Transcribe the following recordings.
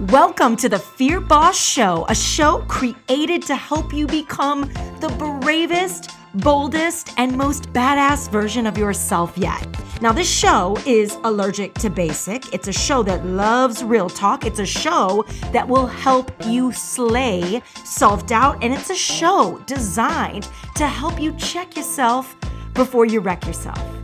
Welcome to the Fear Boss Show, a show created to help you become the bravest, boldest, and most badass version of yourself yet. Now, this show is allergic to basic. It's a show that loves real talk. It's a show that will help you slay self doubt. And it's a show designed to help you check yourself before you wreck yourself.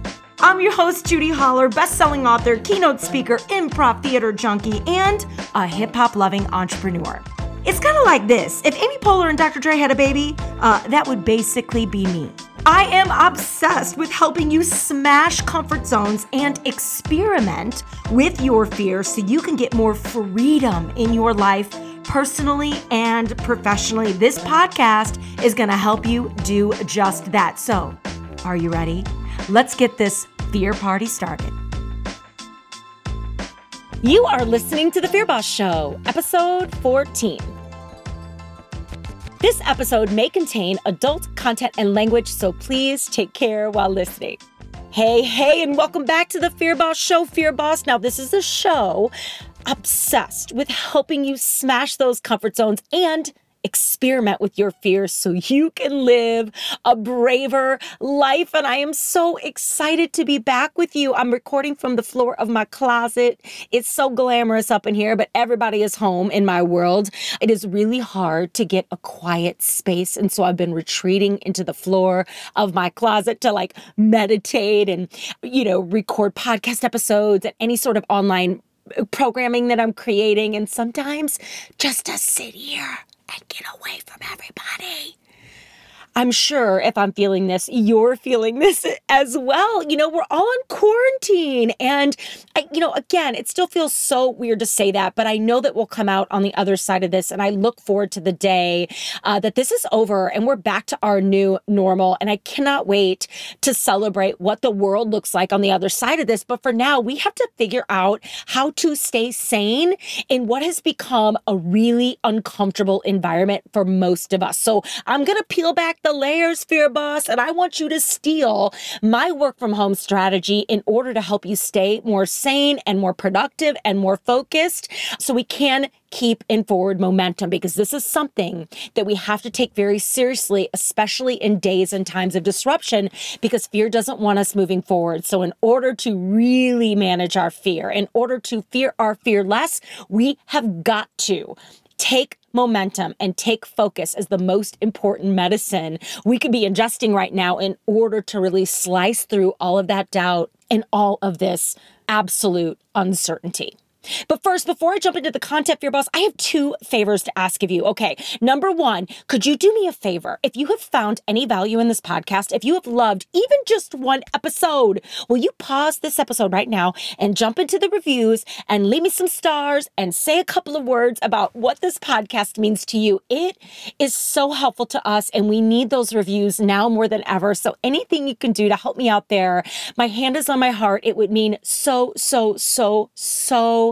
I'm your host, Judy Holler, best selling author, keynote speaker, improv theater junkie, and a hip hop loving entrepreneur. It's kind of like this if Amy Poehler and Dr. Dre had a baby, uh, that would basically be me. I am obsessed with helping you smash comfort zones and experiment with your fears so you can get more freedom in your life personally and professionally. This podcast is going to help you do just that. So, are you ready? Let's get this fear party started. You are listening to The Fear Boss Show, episode 14. This episode may contain adult content and language, so please take care while listening. Hey, hey, and welcome back to the Fear Boss Show, Fear Boss. Now, this is a show obsessed with helping you smash those comfort zones and experiment with your fears so you can live a braver life. And I am so excited to be back with you. I'm recording from the floor of my closet. It's so glamorous up in here, but everybody is home in my world. It is really hard to get a quiet space. And so I've been retreating into the floor of my closet to like meditate and, you know, record podcast episodes and any sort of online programming that I'm creating. And sometimes just to sit here and get away from everybody. I'm sure if I'm feeling this, you're feeling this as well. You know, we're all in quarantine. And, I, you know, again, it still feels so weird to say that, but I know that we'll come out on the other side of this. And I look forward to the day uh, that this is over and we're back to our new normal. And I cannot wait to celebrate what the world looks like on the other side of this. But for now, we have to figure out how to stay sane in what has become a really uncomfortable environment for most of us. So I'm going to peel back the layers, Fear Boss, and I want you to steal my work from home strategy in order to help you stay more sane and more productive and more focused so we can keep in forward momentum because this is something that we have to take very seriously, especially in days and times of disruption, because fear doesn't want us moving forward. So, in order to really manage our fear, in order to fear our fear less, we have got to take momentum and take focus as the most important medicine we could be ingesting right now in order to really slice through all of that doubt and all of this absolute uncertainty. But first, before I jump into the content for your boss, I have two favors to ask of you. Okay. Number one, could you do me a favor? If you have found any value in this podcast, if you have loved even just one episode, will you pause this episode right now and jump into the reviews and leave me some stars and say a couple of words about what this podcast means to you? It is so helpful to us and we need those reviews now more than ever. So anything you can do to help me out there, my hand is on my heart. It would mean so, so, so, so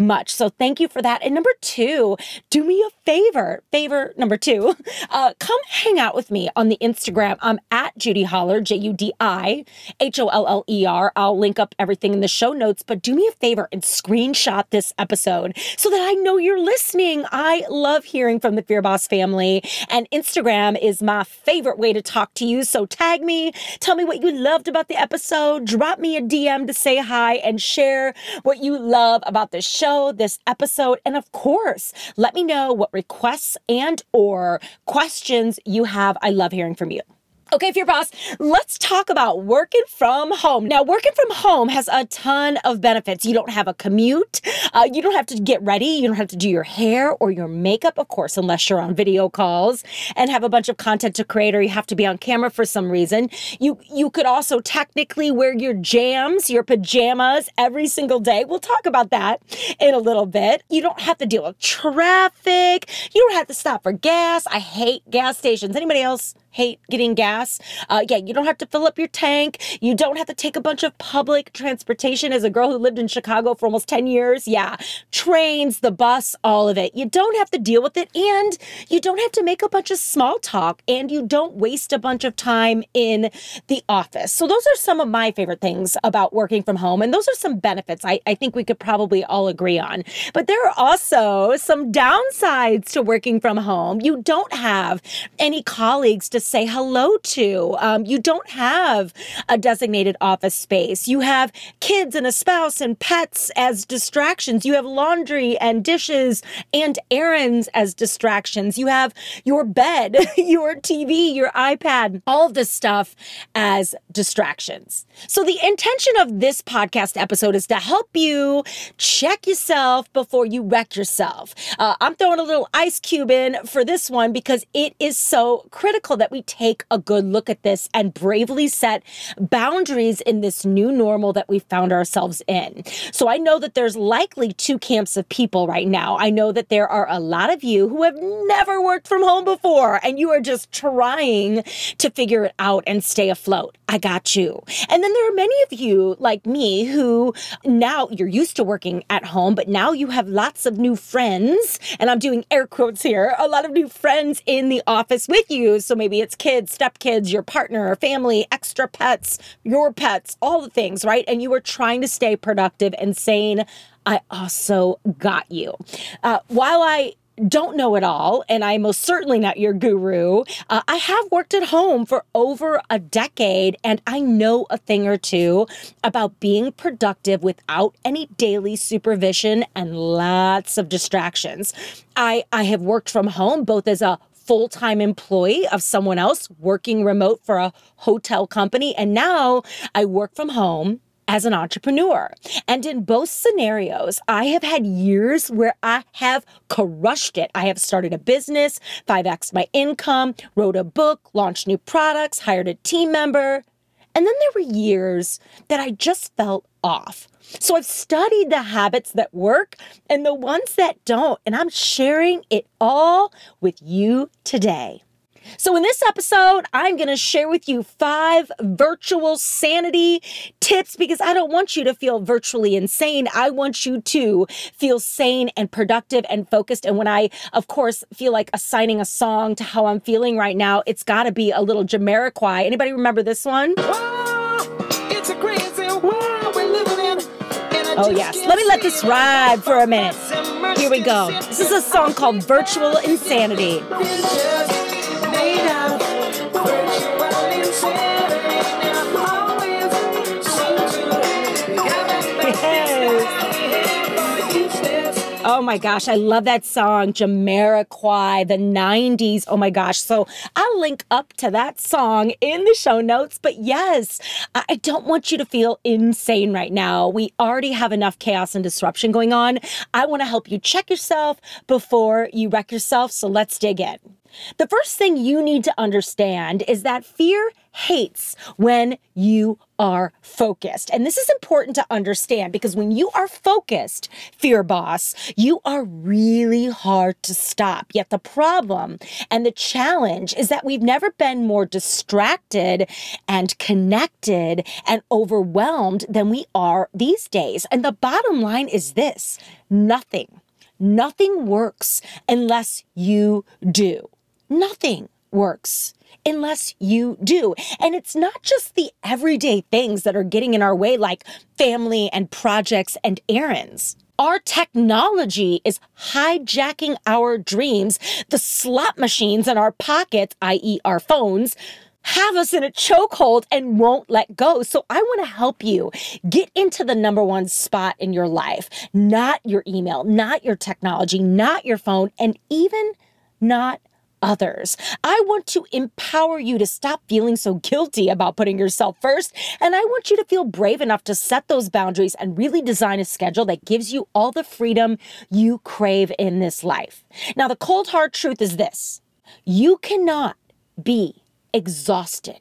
much. So thank you for that. And number two, do me a favor. Favor number two, uh, come hang out with me on the Instagram. I'm at Judy Holler, J U D I H O L L E R. I'll link up everything in the show notes, but do me a favor and screenshot this episode so that I know you're listening. I love hearing from the Fear Boss family, and Instagram is my favorite way to talk to you. So tag me, tell me what you loved about the episode, drop me a DM to say hi, and share what you love about the show show, this episode, and of course, let me know what requests and or questions you have. I love hearing from you. Okay, if you're Boss, let's talk about working from home. Now, working from home has a ton of benefits. You don't have a commute. Uh, you don't have to get ready. You don't have to do your hair or your makeup, of course, unless you're on video calls and have a bunch of content to create or you have to be on camera for some reason. You you could also technically wear your jams, your pajamas every single day. We'll talk about that in a little bit. You don't have to deal with traffic. You don't have to stop for gas. I hate gas stations. Anybody else? Hate getting gas. Uh, yeah, you don't have to fill up your tank. You don't have to take a bunch of public transportation. As a girl who lived in Chicago for almost 10 years, yeah, trains, the bus, all of it. You don't have to deal with it. And you don't have to make a bunch of small talk. And you don't waste a bunch of time in the office. So, those are some of my favorite things about working from home. And those are some benefits I, I think we could probably all agree on. But there are also some downsides to working from home. You don't have any colleagues to say hello to. Um, you don't have a designated office space. You have kids and a spouse and pets as distractions. You have laundry and dishes and errands as distractions. You have your bed, your TV, your iPad, all of this stuff as distractions. So, the intention of this podcast episode is to help you check yourself before you wreck yourself. Uh, I'm throwing a little Ice Cube in for this one because it is so critical that we take a good look at this and bravely set boundaries in this new normal that we found ourselves in. So I know that there's likely two camps of people right now. I know that there are a lot of you who have never worked from home before and you are just trying to figure it out and stay afloat. I got you. And then there are many of you like me who now you're used to working at home, but now you have lots of new friends. And I'm doing air quotes here a lot of new friends in the office with you. So maybe it's kids, stepkids, your partner, or family, extra pets, your pets, all the things, right? And you are trying to stay productive and sane. I also got you. Uh, while I don't know it all, and I'm most certainly not your guru. Uh, I have worked at home for over a decade, and I know a thing or two about being productive without any daily supervision and lots of distractions. I, I have worked from home both as a full time employee of someone else working remote for a hotel company, and now I work from home as an entrepreneur. And in both scenarios, I have had years where I have crushed it. I have started a business, 5x my income, wrote a book, launched new products, hired a team member. And then there were years that I just felt off. So I've studied the habits that work and the ones that don't, and I'm sharing it all with you today. So, in this episode, I'm going to share with you five virtual sanity tips because I don't want you to feel virtually insane. I want you to feel sane and productive and focused. And when I, of course, feel like assigning a song to how I'm feeling right now, it's got to be a little Jamiroquai. Anybody remember this one? Oh, oh yes. Let me let this ride for a minute. Here we go. This is a song called Virtual Insanity. My gosh, I love that song, Jamiroquai, the 90s. Oh my gosh. So I'll link up to that song in the show notes. But yes, I don't want you to feel insane right now. We already have enough chaos and disruption going on. I want to help you check yourself before you wreck yourself. So let's dig in. The first thing you need to understand is that fear hates when you are focused. And this is important to understand because when you are focused, fear boss, you are really hard to stop. Yet the problem and the challenge is that we've never been more distracted and connected and overwhelmed than we are these days. And the bottom line is this nothing, nothing works unless you do. Nothing works unless you do. And it's not just the everyday things that are getting in our way, like family and projects and errands. Our technology is hijacking our dreams. The slot machines in our pockets, i.e., our phones, have us in a chokehold and won't let go. So I want to help you get into the number one spot in your life, not your email, not your technology, not your phone, and even not others. I want to empower you to stop feeling so guilty about putting yourself first. And I want you to feel brave enough to set those boundaries and really design a schedule that gives you all the freedom you crave in this life. Now, the cold hard truth is this you cannot be exhausted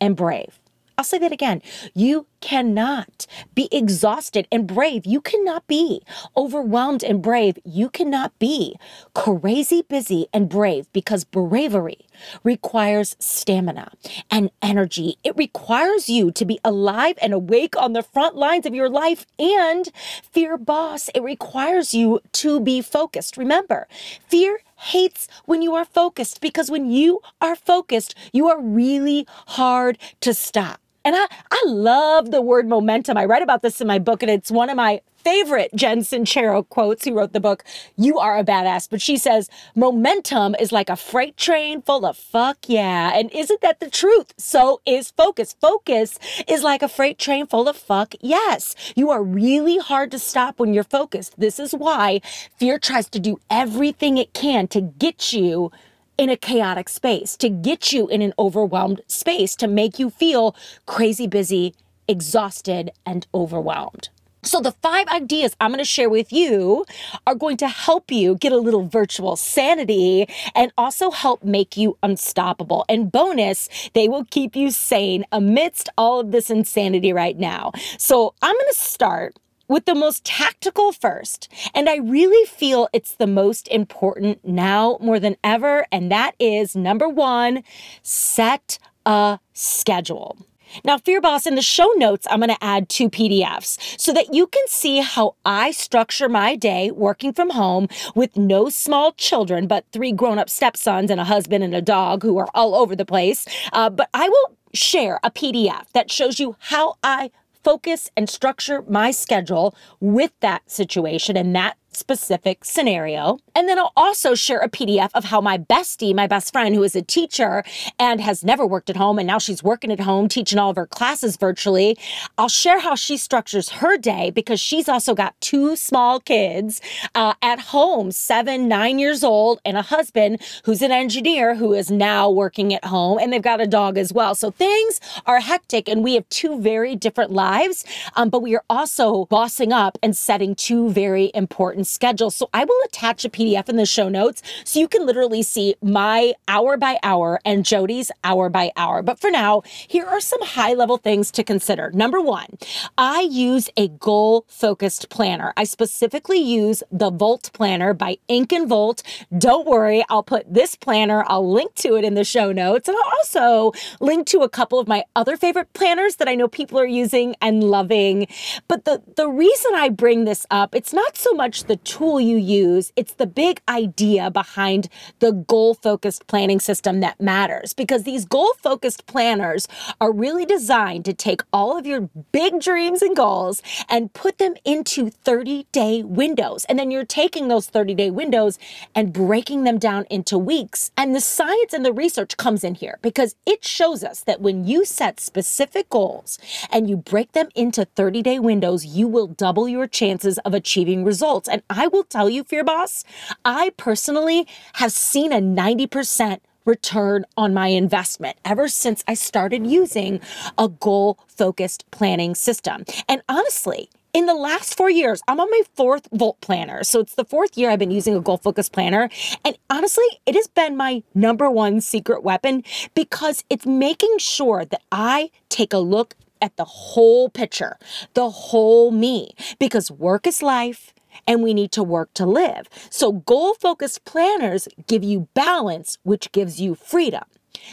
and brave. I'll say that again. You cannot be exhausted and brave. You cannot be overwhelmed and brave. You cannot be crazy busy and brave because bravery requires stamina and energy. It requires you to be alive and awake on the front lines of your life. And fear boss, it requires you to be focused. Remember, fear hates when you are focused because when you are focused, you are really hard to stop. And I, I love the word momentum. I write about this in my book, and it's one of my favorite Jen Sincero quotes. Who wrote the book, You Are a Badass. But she says, Momentum is like a freight train full of fuck yeah. And isn't that the truth? So is focus. Focus is like a freight train full of fuck yes. You are really hard to stop when you're focused. This is why fear tries to do everything it can to get you in a chaotic space, to get you in an overwhelmed space, to make you feel crazy busy, exhausted, and overwhelmed. So, the five ideas I'm going to share with you are going to help you get a little virtual sanity and also help make you unstoppable. And bonus, they will keep you sane amidst all of this insanity right now. So, I'm going to start with the most tactical first. And I really feel it's the most important now more than ever. And that is number one, set a schedule. Now, Fear Boss, in the show notes, I'm going to add two PDFs so that you can see how I structure my day working from home with no small children, but three grown up stepsons and a husband and a dog who are all over the place. Uh, but I will share a PDF that shows you how I focus and structure my schedule with that situation and that specific scenario. And then I'll also share a PDF of how my bestie, my best friend, who is a teacher and has never worked at home, and now she's working at home, teaching all of her classes virtually. I'll share how she structures her day because she's also got two small kids uh, at home, seven, nine years old, and a husband who's an engineer who is now working at home, and they've got a dog as well. So things are hectic, and we have two very different lives, um, but we are also bossing up and setting two very important schedule. So I will attach a PDF in the show notes so you can literally see my hour by hour and Jody's hour by hour. But for now, here are some high level things to consider. Number one, I use a goal focused planner. I specifically use the Volt Planner by Ink and Volt. Don't worry, I'll put this planner, I'll link to it in the show notes, and I'll also link to a couple of my other favorite planners that I know people are using and loving. But the, the reason I bring this up, it's not so much the tool you use, it's the big idea behind the goal focused planning system that matters because these goal focused planners are really designed to take all of your big dreams and goals and put them into 30 day windows. And then you're taking those 30 day windows and breaking them down into weeks. And the science and the research comes in here because it shows us that when you set specific goals and you break them into 30 day windows, you will double your chances of achieving results. And I will tell you, Fear Boss, I personally have seen a 90% return on my investment ever since I started using a goal focused planning system. And honestly, in the last four years, I'm on my fourth Volt planner. So it's the fourth year I've been using a goal focused planner. And honestly, it has been my number one secret weapon because it's making sure that I take a look at the whole picture, the whole me, because work is life and we need to work to live. So, goal focused planners give you balance, which gives you freedom.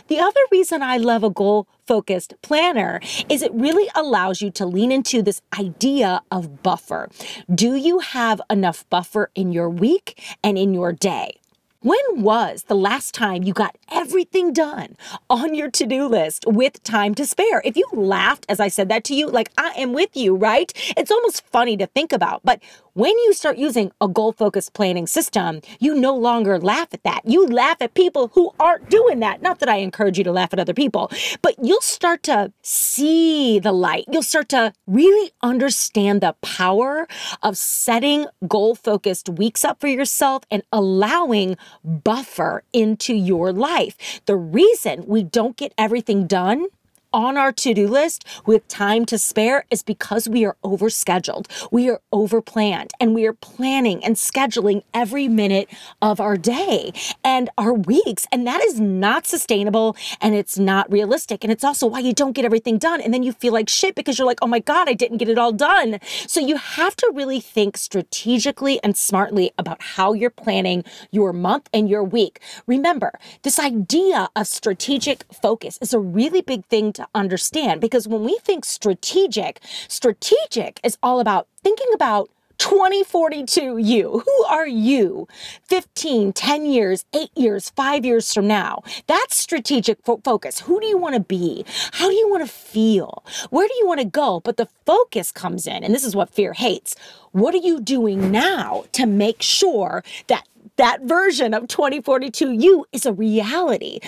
The other reason I love a goal focused planner is it really allows you to lean into this idea of buffer. Do you have enough buffer in your week and in your day? When was the last time you got everything done on your to do list with time to spare? If you laughed as I said that to you, like I am with you, right? It's almost funny to think about. But when you start using a goal focused planning system, you no longer laugh at that. You laugh at people who aren't doing that. Not that I encourage you to laugh at other people, but you'll start to see the light. You'll start to really understand the power of setting goal focused weeks up for yourself and allowing buffer into your life. The reason we don't get everything done on our to do list with time to spare is because we are overscheduled. We are overplanned and we are planning and scheduling every minute of our day and our weeks. And that is not sustainable and it's not realistic. And it's also why you don't get everything done. And then you feel like shit because you're like, oh my God, I didn't get it all done. So you have to really think strategically and smartly about how you're planning your month and your week. Remember, this idea of strategic focus is a really big thing to understand because when we think strategic, strategic is all about thinking about 2042 you. Who are you 15, 10 years, 8 years, 5 years from now? That's strategic fo- focus. Who do you want to be? How do you want to feel? Where do you want to go? But the focus comes in, and this is what fear hates. What are you doing now to make sure that that version of 2042 you is a reality?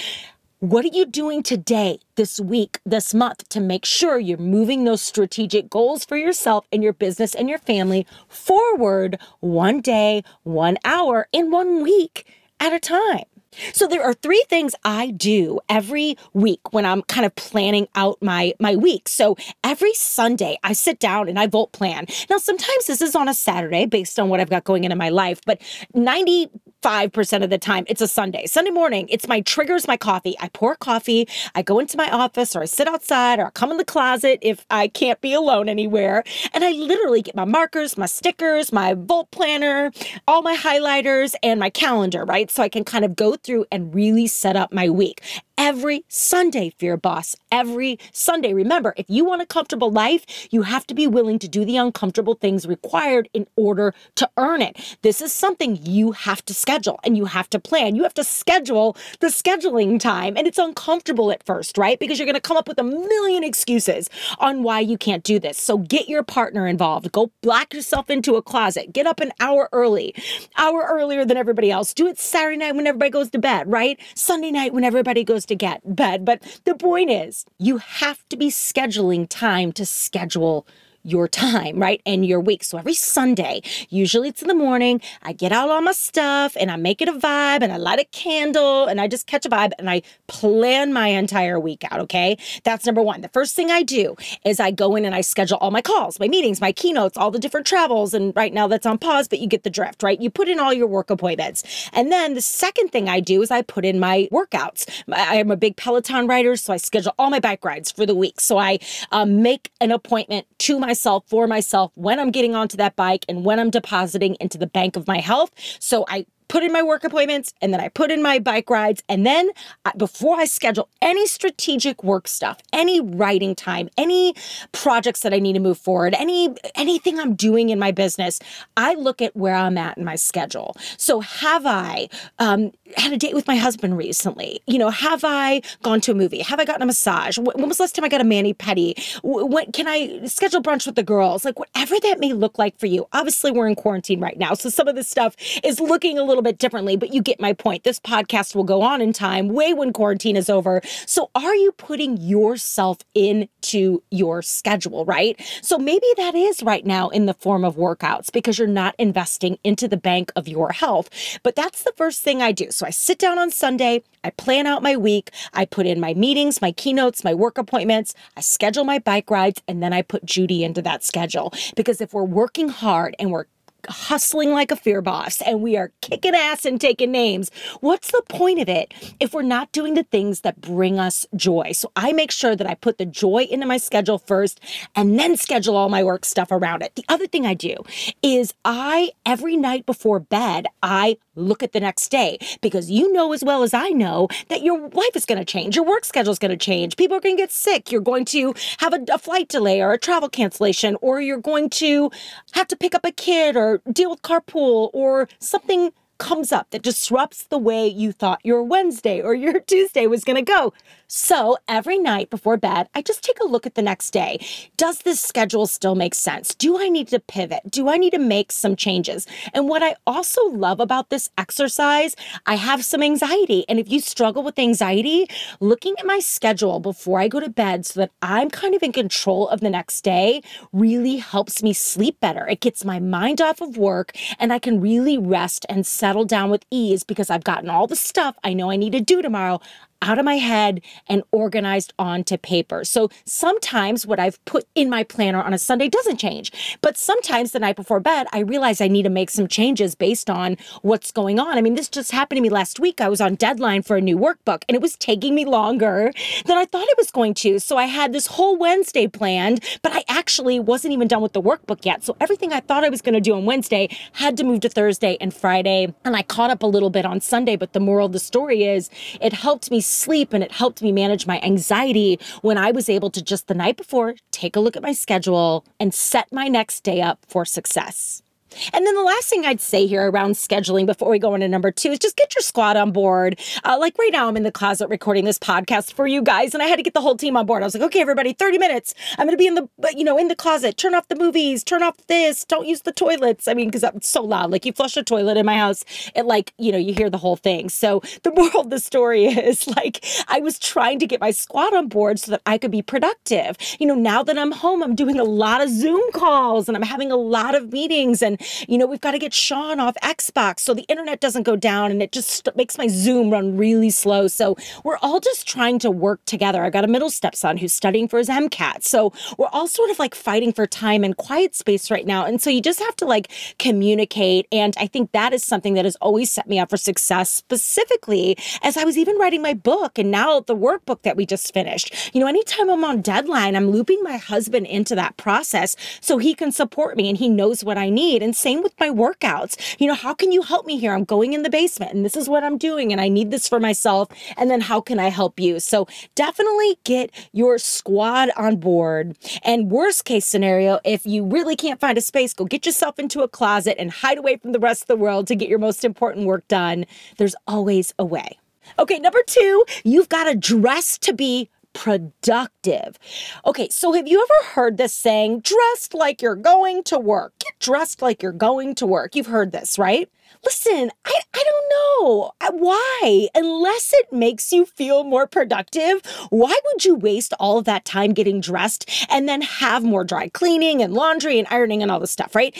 What are you doing today, this week, this month to make sure you're moving those strategic goals for yourself and your business and your family forward one day, one hour, in one week at a time? So there are three things I do every week when I'm kind of planning out my my week. So every Sunday I sit down and I Volt plan. Now sometimes this is on a Saturday based on what I've got going in in my life, but 90 5% of the time it's a Sunday. Sunday morning, it's my triggers my coffee. I pour coffee, I go into my office or I sit outside or I come in the closet if I can't be alone anywhere. And I literally get my markers, my stickers, my Volt planner, all my highlighters, and my calendar, right? So I can kind of go through and really set up my week every Sunday, Fear Boss. Every Sunday. Remember, if you want a comfortable life, you have to be willing to do the uncomfortable things required in order to earn it. This is something you have to schedule and you have to plan. You have to schedule the scheduling time. And it's uncomfortable at first, right? Because you're going to come up with a million excuses on why you can't do this. So get your partner involved. Go black yourself into a closet. Get up an hour early, hour earlier than everybody else. Do it Saturday night when everybody goes to bed, right? Sunday night when everybody goes to get bed. But the point is, you have to be scheduling time to schedule your time, right? And your week. So every Sunday, usually it's in the morning, I get out all my stuff and I make it a vibe and I light a candle and I just catch a vibe and I plan my entire week out. Okay. That's number one. The first thing I do is I go in and I schedule all my calls, my meetings, my keynotes, all the different travels. And right now that's on pause, but you get the drift, right? You put in all your work appointments. And then the second thing I do is I put in my workouts. I am a big Peloton rider, so I schedule all my bike rides for the week. So I um, make an appointment to my myself for myself when I'm getting onto that bike and when I'm depositing into the bank of my health. So I put in my work appointments and then I put in my bike rides. And then I, before I schedule any strategic work stuff, any writing time, any projects that I need to move forward, any anything I'm doing in my business, I look at where I'm at in my schedule. So have I um, had a date with my husband recently? You know, have I gone to a movie? Have I gotten a massage? When was the last time I got a mani pedi? When can I schedule brunch with the girls? Like whatever that may look like for you. Obviously, we're in quarantine right now, so some of this stuff is looking a little bit differently, but you get my point. This podcast will go on in time, way when quarantine is over. So, are you putting yourself into your schedule, right? So, maybe that is right now in the form of workouts because you're not investing into the bank of your health. But that's the first thing I do. So, I sit down on Sunday, I plan out my week, I put in my meetings, my keynotes, my work appointments, I schedule my bike rides, and then I put Judy into that schedule. Because if we're working hard and we're hustling like a fear boss and we are kicking ass and taking names, what's the point of it if we're not doing the things that bring us joy? So I make sure that I put the joy into my schedule first and then schedule all my work stuff around it. The other thing I do is I, every night before bed, I look at the next day because you know as well as I know that your life is going to change. Your work schedule is going to change. People are going to get sick. You're going to have a, a, flight delay or a travel cancellation, or you're going to have to pick up a kid or deal with carpool or something comes up that disrupts the way you thought your Wednesday or your Tuesday was going to go. So every night before bed, I just take a look at the next day. Does this schedule still make sense? Do I need to pivot? Do I need to make some changes? And what I also love about this exercise, I have some anxiety. And if you struggle with anxiety, looking at my schedule before I go to bed so that I'm kind of in control of the next day really helps me sleep better. It gets my mind off of work and I can really rest and settle down with ease because I've gotten all the stuff I know I need to do tomorrow out of my head and organized onto paper. So sometimes what I've put in my planner on a Sunday doesn't change. But sometimes the night before bed, I realize I need to make some changes based on what's going on. I mean, this just happened to me last week. I was on deadline for a new workbook and it was taking me longer than I thought it was going to. So I had this whole Wednesday planned, but I actually wasn't even done with the workbook yet. So everything I thought I was going to do on Wednesday had to move to Thursday and Friday. And I caught up a little bit on Sunday. But the moral of the story is it helped me sleep and it helped me manage my anxiety when I was able to just the night before take a look at my schedule and set my next day up for success. And then the last thing I'd say here around scheduling before we go into number two is just get your squad on board. Uh, like right now, I'm in the closet recording this podcast for you guys, and I had to get the whole team on board. I was like, okay, everybody, 30 minutes. I'm going to be in the, you know, in the closet. Turn off the movies. Turn off this. Don't use the toilets. I mean, because it's so loud. Like you flush a toilet in my house, it like, you know, you hear the whole thing. So the moral of the story is like, I was trying to get my squad on board so that I could be productive. You know, now that I'm home, I'm doing a lot of Zoom calls and I'm having a lot of meetings and you know, we've got to get Sean off Xbox so the internet doesn't go down and it just makes my Zoom run really slow. So we're all just trying to work together. I got a middle stepson who's studying for his MCAT. So we're all sort of like fighting for time and quiet space right now. And so you just have to like communicate. And I think that is something that has always set me up for success, specifically as I was even writing my book and now the workbook that we just finished. You know, anytime I'm on deadline, I'm looping my husband into that process so he can support me and he knows what I need. And same with my workouts. You know, how can you help me here? I'm going in the basement and this is what I'm doing and I need this for myself. And then how can I help you? So definitely get your squad on board. And worst case scenario, if you really can't find a space, go get yourself into a closet and hide away from the rest of the world to get your most important work done. There's always a way. Okay, number two, you've got to dress to be productive. Okay, so have you ever heard this saying, dressed like you're going to work? Get dressed like you're going to work. You've heard this, right? Listen, I, I don't know. Why? Unless it makes you feel more productive, why would you waste all of that time getting dressed and then have more dry cleaning and laundry and ironing and all this stuff, right?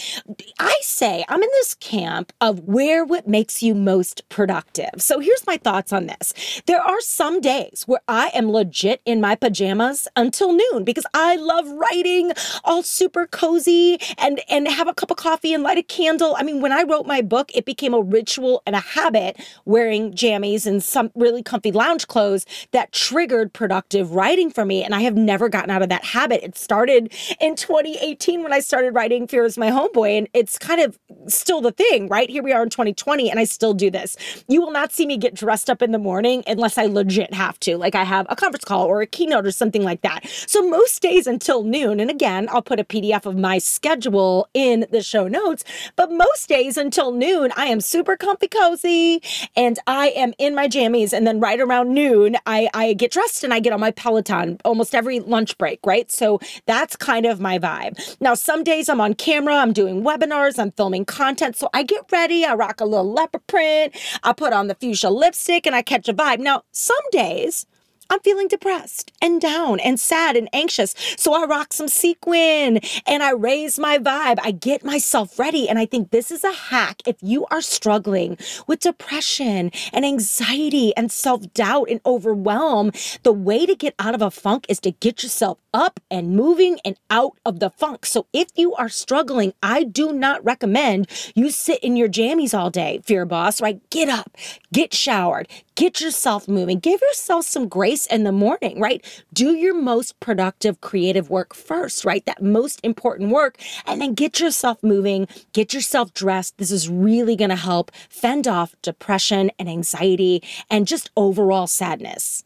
I say I'm in this camp of where what makes you most productive. So here's my thoughts on this. There are some days where I am legit in my pajamas until noon because I love writing all super cozy and and have a cup of coffee and light a candle. I mean, when I wrote my book, it became a ritual and a habit wearing jammies and some really comfy lounge clothes that triggered productive writing for me. And I have never gotten out of that habit. It started in 2018 when I started writing Fear is My Homeboy. And it's kind of still the thing, right? Here we are in 2020, and I still do this. You will not see me get dressed up in the morning unless I legit have to. Like I have a conference call or a keynote or something like that. So most days until noon, and again, I'll put a PDF of my schedule in the show notes, but most days until noon, I am super comfy cozy and I am in my jammies. And then right around noon, I, I get dressed and I get on my Peloton almost every lunch break, right? So that's kind of my vibe. Now, some days I'm on camera, I'm doing webinars, I'm filming content. So I get ready, I rock a little leopard print, I put on the fuchsia lipstick and I catch a vibe. Now, some days, I'm feeling depressed and down and sad and anxious. So I rock some sequin and I raise my vibe. I get myself ready. And I think this is a hack. If you are struggling with depression and anxiety and self doubt and overwhelm, the way to get out of a funk is to get yourself up and moving and out of the funk. So if you are struggling, I do not recommend you sit in your jammies all day, fear boss, right? Get up, get showered, get yourself moving, give yourself some grace in the morning, right? Do your most productive creative work first, right? That most important work, and then get yourself moving, get yourself dressed. This is really going to help fend off depression and anxiety and just overall sadness.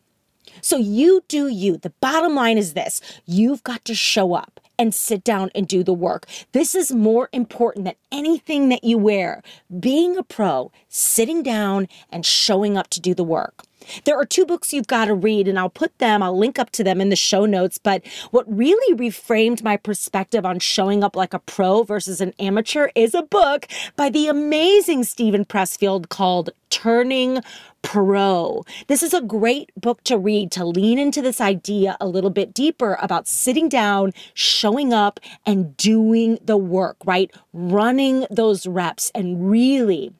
So you do you. The bottom line is this you've got to show up and sit down and do the work. This is more important than anything that you wear. Being a pro, sitting down and showing up to do the work. There are two books you've got to read, and I'll put them, I'll link up to them in the show notes. But what really reframed my perspective on showing up like a pro versus an amateur is a book by the amazing Steven Pressfield called Turning Pro. This is a great book to read to lean into this idea a little bit deeper about sitting down, showing up, and doing the work, right? Running those reps and really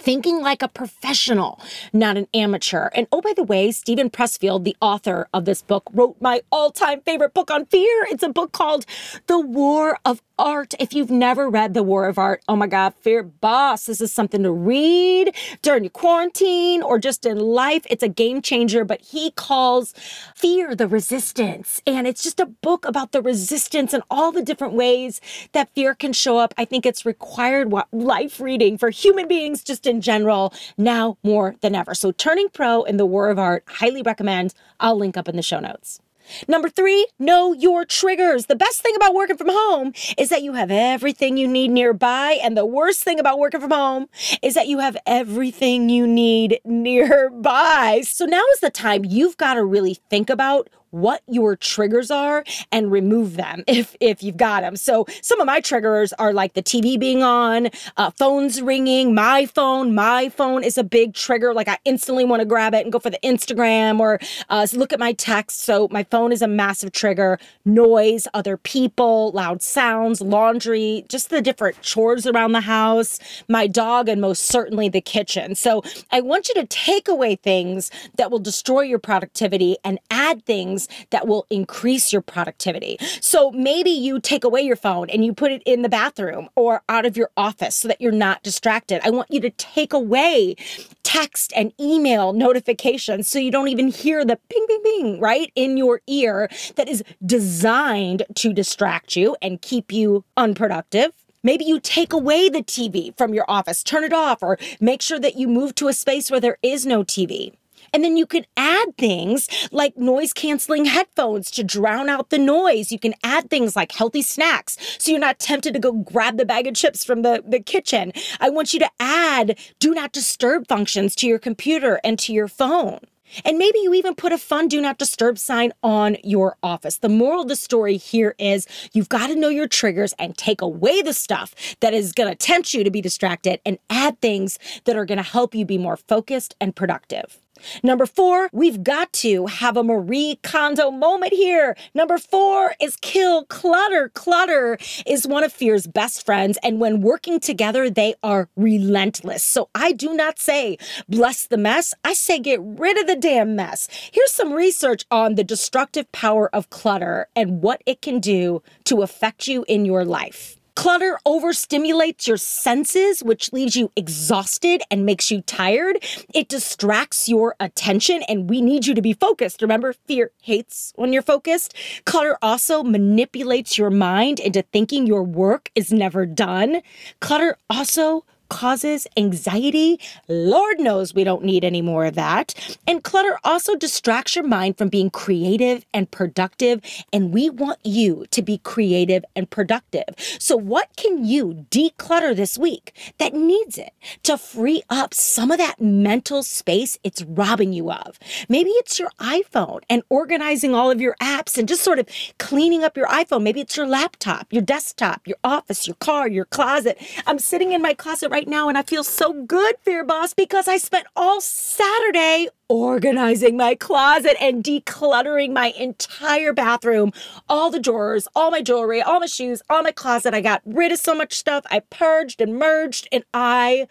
thinking like a professional, not an amateur. And oh, by the way, Steven Pressfield, the author of this book, wrote my all time favorite book on fear. It's a book called The War of art. If you've never read The War of Art, oh my God, Fear Boss, this is something to read during your quarantine or just in life. It's a game changer, but he calls fear the resistance. And it's just a book about the resistance and all the different ways that fear can show up. I think it's required life reading for human beings just in general now more than ever. So, Turning Pro in The War of Art, highly recommend. I'll link up in the show notes. Number three, know your triggers. The best thing about working from home is that you have everything you need nearby. And the worst thing about working from home is that you have everything you need nearby. So now is the time you've got to really think about what your triggers are and remove them if if you've got them. So some of my triggers are like the TV being on, uh, phones ringing. My phone, my phone is a big trigger. Like I instantly want to grab it and go for the Instagram or uh, look at my text. So my phone is a massive trigger. Noise, other people, loud sounds, laundry, just the different chores around the house, my dog, and most certainly the kitchen. So I want you to take away things that will destroy your productivity and add things that will increase your productivity. So maybe you take away your phone and you put it in the bathroom or out of your office so that you're not distracted. I want you to take away text and email notifications so you don't even hear the ping, ping, ping, right, in your ear that is designed to distract you and keep you unproductive. Maybe you take away the TV from your office, turn it off, or make sure that you move to a space where there is no TV. And then you can add things like noise canceling headphones to drown out the noise. You can add things like healthy snacks so you're not tempted to go grab the bag of chips from the, the kitchen. I want you to add do not disturb functions to your computer and to your phone. And maybe you even put a fun do not disturb sign on your office. The moral of the story here is you've got to know your triggers and take away the stuff that is going to tempt you to be distracted and add things that are going to help you be more focused and productive. Number four, we've got to have a Marie Kondo moment here. Number four is kill clutter. Clutter is one of fear's best friends, and when working together, they are relentless. So I do not say bless the mess, I say get rid of the damn mess. Here's some research on the destructive power of clutter and what it can do to affect you in your life. Clutter overstimulates your senses, which leaves you exhausted and makes you tired. It distracts your attention, and we need you to be focused. Remember, fear hates when you're focused. Clutter also manipulates your mind into thinking your work is never done. Clutter also causes anxiety. Lord knows we don't need any more of that. And clutter also distracts your mind from being creative and productive. And we want you to be creative and productive. So, what can you declutter this week that needs it to free up some of that mental space it's robbing you of? Maybe it's your iPhone and organizing all of your apps and just sort of cleaning up your iPhone. Maybe it's your laptop, your desktop, your office, your car, your closet. I'm sitting in my closet right right now and I feel so good, Fear Boss, because I spent all Saturday organizing my closet and decluttering my entire bathroom, all the drawers, all my jewelry, all my shoes, all my closet. I got rid of so much stuff. I purged and merged and I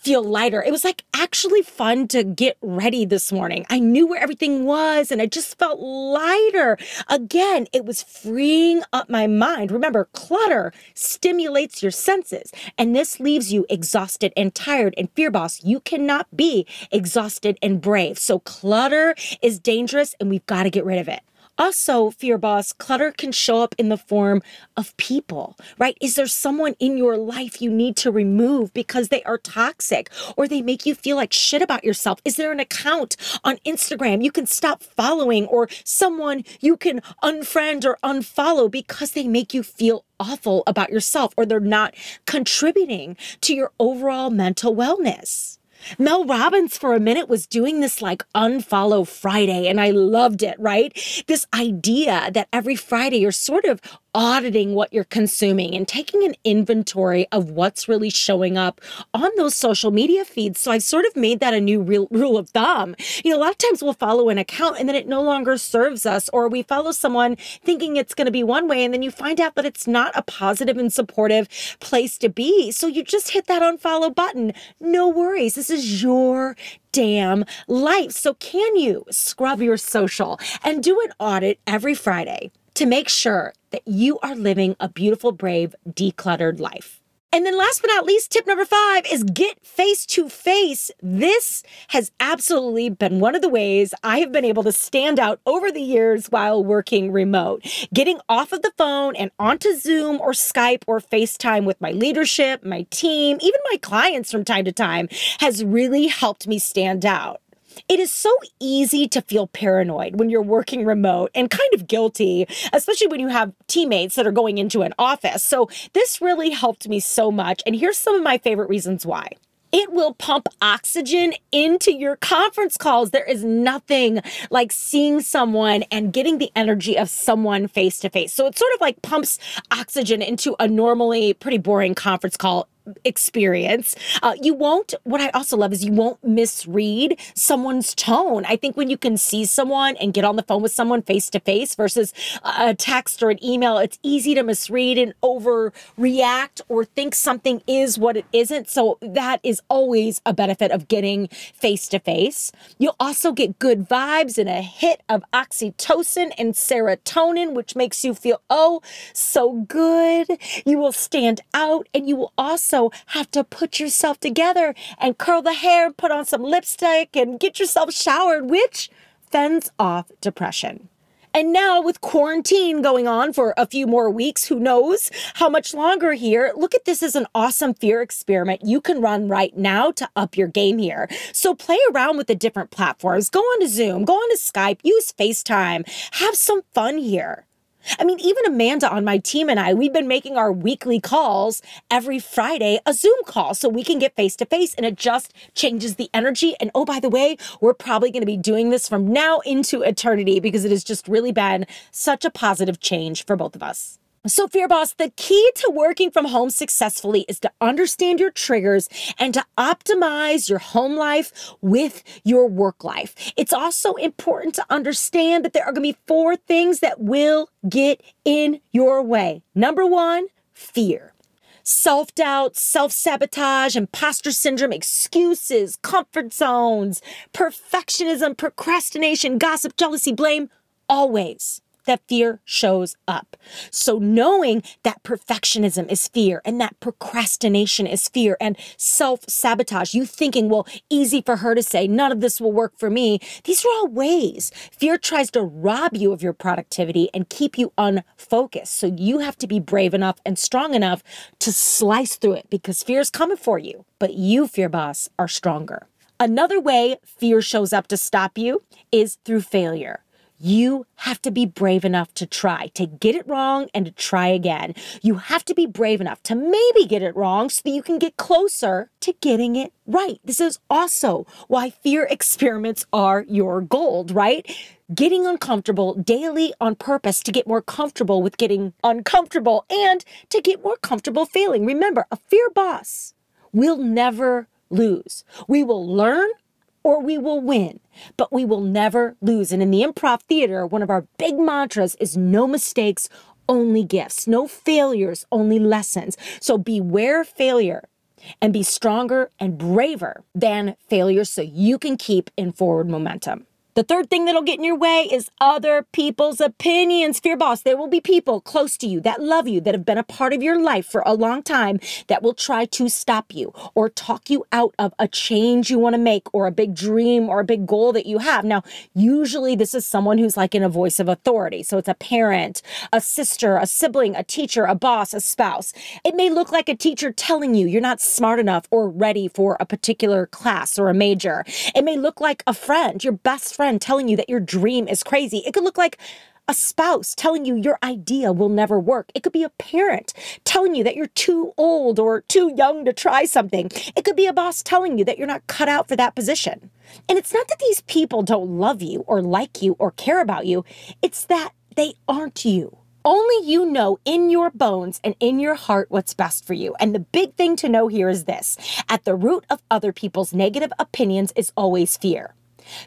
feel lighter. It was like actually fun to get ready this morning. I knew where everything was and I just felt lighter. Again, it was freeing up my mind. Remember, clutter stimulates your senses and this leaves you exhausted and tired. And fear boss, you cannot be exhausted and brave. So clutter is dangerous and we've got to get rid of it. Also, fear boss, clutter can show up in the form of people, right? Is there someone in your life you need to remove because they are toxic or they make you feel like shit about yourself? Is there an account on Instagram you can stop following or someone you can unfriend or unfollow because they make you feel awful about yourself or they're not contributing to your overall mental wellness? Mel Robbins, for a minute, was doing this like unfollow Friday, and I loved it, right? This idea that every Friday you're sort of auditing what you're consuming and taking an inventory of what's really showing up on those social media feeds. So I've sort of made that a new real rule of thumb. You know, a lot of times we'll follow an account and then it no longer serves us, or we follow someone thinking it's going to be one way, and then you find out that it's not a positive and supportive place to be. So you just hit that unfollow button. No worries. This is your damn life. So can you scrub your social and do an audit every Friday? to make sure that you are living a beautiful, brave, decluttered life. And then last but not least, tip number five is get face to face. This has absolutely been one of the ways I have been able to stand out over the years while working remote. Getting off of the phone and onto Zoom or Skype or FaceTime with my leadership, my team, even my clients from time to time has really helped me stand out. It is so easy to feel paranoid when you're working remote and kind of guilty, especially when you have teammates that are going into an office. So, this really helped me so much. And here's some of my favorite reasons why it will pump oxygen into your conference calls. There is nothing like seeing someone and getting the energy of someone face to face. So it sort of like pumps oxygen into a normally pretty boring conference call experience. Uh, you won't, what I also love is you won't misread someone's tone. I think when you can see someone and get on the phone with someone face to face versus a text or an email, it's easy to misread and overreact or think something is what it isn't. So that is always a benefit of getting face to face. You'll also get good vibes and a hit of oxytocin and serotonin, which makes you feel, oh, so good. You will stand out and you will also have to put yourself together and curl the hair, put on some lipstick, and get yourself showered, which fends off depression. And now, with quarantine going on for a few more weeks, who knows how much longer here? Look at this as an awesome fear experiment you can run right now to up your game here. So, play around with the different platforms. Go on to Zoom, go on to Skype, use FaceTime, have some fun here. I mean, even Amanda on my team and I, we've been making our weekly calls every Friday, a Zoom call, so we can get face to face and it just changes the energy. And oh, by the way, we're probably going to be doing this from now into eternity because it has just really been such a positive change for both of us. So, Fear Boss, the key to working from home successfully is to understand your triggers and to optimize your home life with your work life. It's also important to understand that there are going to be four things that will get in your way. Number one, fear. Self doubt, self sabotage, imposter syndrome, excuses, comfort zones, perfectionism, procrastination, gossip, jealousy, blame, always that fear shows up. So, knowing that perfectionism is fear and that procrastination is fear and self sabotage, you thinking, well, easy for her to say, none of this will work for me. These are all ways fear tries to rob you of your productivity and keep you unfocused. So, you have to be brave enough and strong enough to slice through it because fear is coming for you. But you, fear boss, are stronger. Another way fear shows up to stop you is through failure. You have to be brave enough to try, to get it wrong and to try again. You have to be brave enough to maybe get it wrong so that you can get closer to getting it right. This is also why fear experiments are your gold, right? Getting uncomfortable daily on purpose to get more comfortable with getting uncomfortable and to get more comfortable failing. Remember, a fear boss will never lose. We will learn or we will win, but we will never lose. And in the improv theater, one of our big mantras is no mistakes, only gifts, no failures, only lessons. So beware failure and be stronger and braver than failure so you can keep in forward momentum. The third thing that'll get in your way is other people's opinions. Fear boss, there will be people close to you that love you, that have been a part of your life for a long time, that will try to stop you or talk you out of a change you want to make or a big dream or a big goal that you have. Now, usually this is someone who's like in a voice of authority. So it's a parent, a sister, a sibling, a teacher, a boss, a spouse. It may look like a teacher telling you you're not smart enough or ready for a particular class or a major. It may look like a friend, your best friend telling you that your dream is crazy. It could look like a spouse telling you your idea will never work. It could be a parent telling you that you're too old or too young to try something. It could be a boss telling you that you're not cut out for that position. And it's not that these people don't love you or like you or care about you, it's that they aren't you. Only you know in your bones and in your heart what's best for you. And the big thing to know here is this at the root of other people's negative opinions is always fear.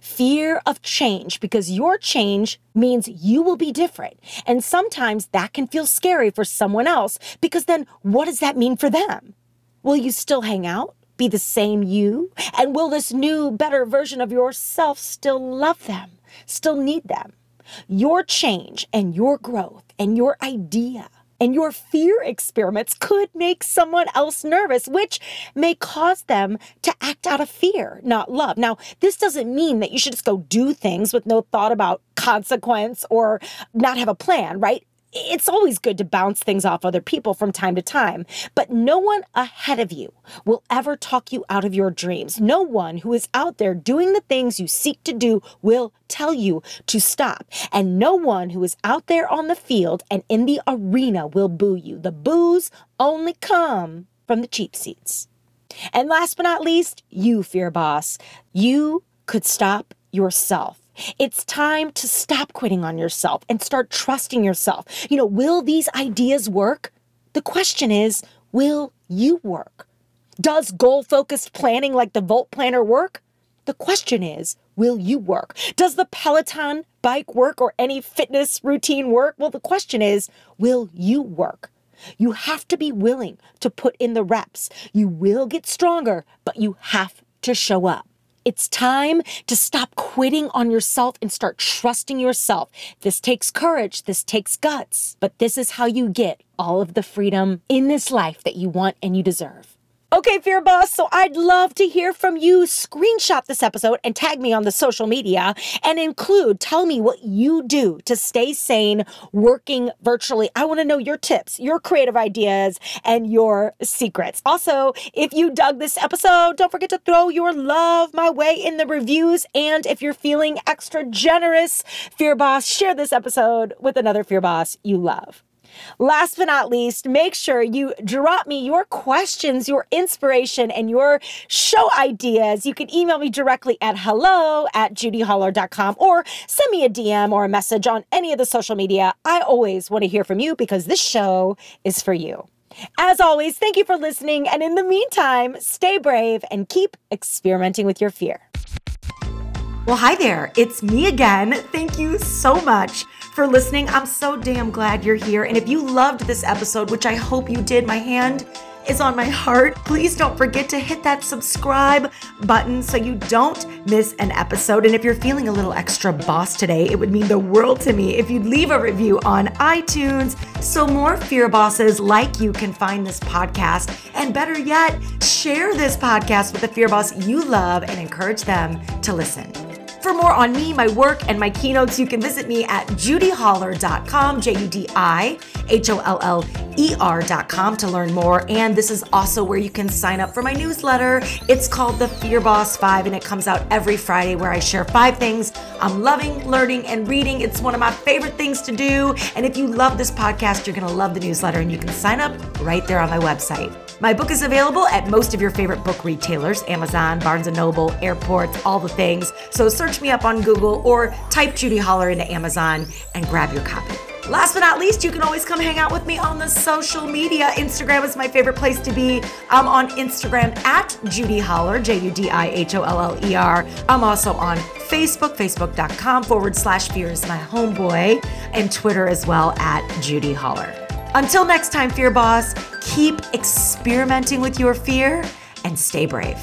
Fear of change because your change means you will be different. And sometimes that can feel scary for someone else because then what does that mean for them? Will you still hang out? Be the same you? And will this new, better version of yourself still love them, still need them? Your change and your growth and your idea and your fear experiments could make someone else nervous, which may cause them to act out of fear, not love. Now, this doesn't mean that you should just go do things with no thought about consequence or not have a plan, right? It's always good to bounce things off other people from time to time, but no one ahead of you will ever talk you out of your dreams. No one who is out there doing the things you seek to do will tell you to stop. And no one who is out there on the field and in the arena will boo you. The boos only come from the cheap seats. And last but not least, you, Fear Boss. You could stop yourself. It's time to stop quitting on yourself and start trusting yourself. You know, will these ideas work? The question is, will you work? Does goal focused planning like the Volt Planner work? The question is, will you work? Does the Peloton bike work or any fitness routine work? Well, the question is, will you work? You have to be willing to put in the reps. You will get stronger, but you have to show up. It's time to stop quitting on yourself and start trusting yourself. This takes courage, this takes guts, but this is how you get all of the freedom in this life that you want and you deserve. Okay, Fear Boss, so I'd love to hear from you. Screenshot this episode and tag me on the social media and include, tell me what you do to stay sane working virtually. I want to know your tips, your creative ideas, and your secrets. Also, if you dug this episode, don't forget to throw your love my way in the reviews. And if you're feeling extra generous, Fear Boss, share this episode with another Fear Boss you love. Last but not least, make sure you drop me your questions, your inspiration, and your show ideas. You can email me directly at hello at judiholler.com or send me a DM or a message on any of the social media. I always want to hear from you because this show is for you. As always, thank you for listening. And in the meantime, stay brave and keep experimenting with your fear. Well, hi there. It's me again. Thank you so much for listening. I'm so damn glad you're here. And if you loved this episode, which I hope you did, my hand is on my heart. Please don't forget to hit that subscribe button so you don't miss an episode. And if you're feeling a little extra boss today, it would mean the world to me if you'd leave a review on iTunes so more fear bosses like you can find this podcast. And better yet, share this podcast with a fear boss you love and encourage them to listen. For more on me, my work, and my keynotes, you can visit me at judiholler.com, J U D I H O L L E R.com to learn more. And this is also where you can sign up for my newsletter. It's called The Fear Boss 5, and it comes out every Friday where I share five things I'm loving, learning, and reading. It's one of my favorite things to do. And if you love this podcast, you're going to love the newsletter, and you can sign up right there on my website. My book is available at most of your favorite book retailers Amazon, Barnes & Noble, airports, all the things. So search me up on Google or type Judi Holler into Amazon and grab your copy. Last but not least, you can always come hang out with me on the social media. Instagram is my favorite place to be. I'm on Instagram at Judi Holler, J U D I H O L L E R. I'm also on Facebook, facebook.com forward slash fear is my homeboy, and Twitter as well at Judi Holler. Until next time, Fear Boss, keep experimenting with your fear and stay brave.